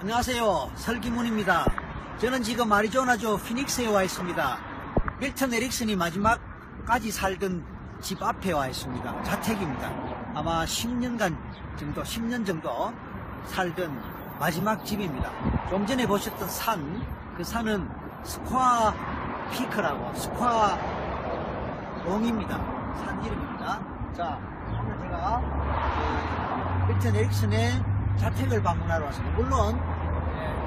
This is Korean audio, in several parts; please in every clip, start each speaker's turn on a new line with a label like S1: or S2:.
S1: 안녕하세요. 설기문입니다. 저는 지금 아리조나주 피닉스에 와 있습니다. 밀턴 에릭슨이 마지막까지 살던 집 앞에 와 있습니다. 자택입니다. 아마 10년간 정도, 10년 정도 살던 마지막 집입니다. 좀 전에 보셨던 산, 그 산은 스ኳ 피크라고, 스ኳ 롱입니다. 산 이름입니다. 자, 오늘 제가 그 밀턴 에릭슨의 자택을 방문하러 왔습니다. 물론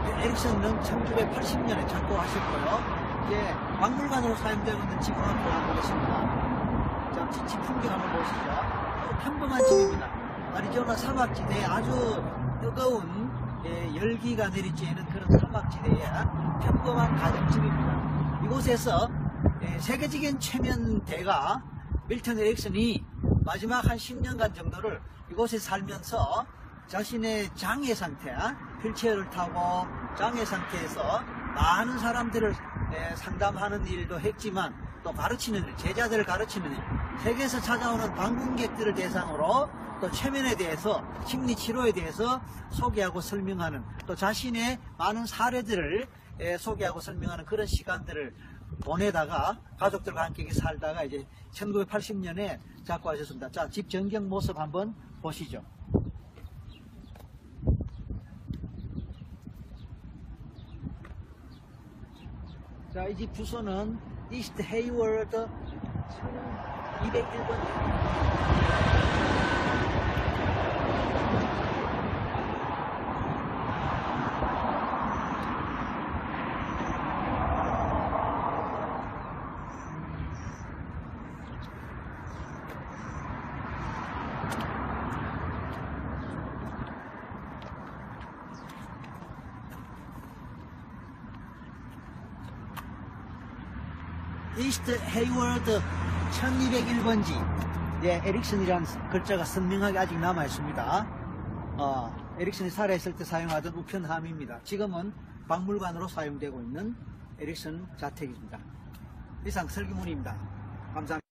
S1: 예, 에릭슨은 1980년에 작곡하셨고요. 이제 박물관으로 사용되고 있는 집을 한번 가보겠습니다. 자, 집, 집 풍경 한번 보시죠. 평범한 집입니다. 아리조나 사막지대에 아주 뜨거운 예, 열기가 내리쬐는 그런 사막지대에 평범한 가정집입니다. 이곳에서 예, 세계적인 최면대가 밀턴 에릭슨이 마지막 한 10년간 정도를 이곳에 살면서 자신의 장애 상태, 휠체어를 타고 장애 상태에서 많은 사람들을 에, 상담하는 일도 했지만 또 가르치는 일, 제자들을 가르치는 일, 세계에서 찾아오는 방문객들을 대상으로 또 최면에 대해서 심리 치료에 대해서 소개하고 설명하는 또 자신의 많은 사례들을 에, 소개하고 설명하는 그런 시간들을 보내다가 가족들과 함께 살다가 이제 1980년에 작고하셨습니다. 자, 집 전경 모습 한번 보시죠. 자, 이 집 주소는 이스트 헤이월드 201번. 이스트 헤이월드 1201번지 예, 에릭슨이라는 글자가 선명하게 아직 남아 있습니다. 어, 에릭슨이 살아있을 때 사용하던 우편함입니다. 지금은 박물관으로 사용되고 있는 에릭슨 자택입니다. 이상 설기문입니다. 감사합니다.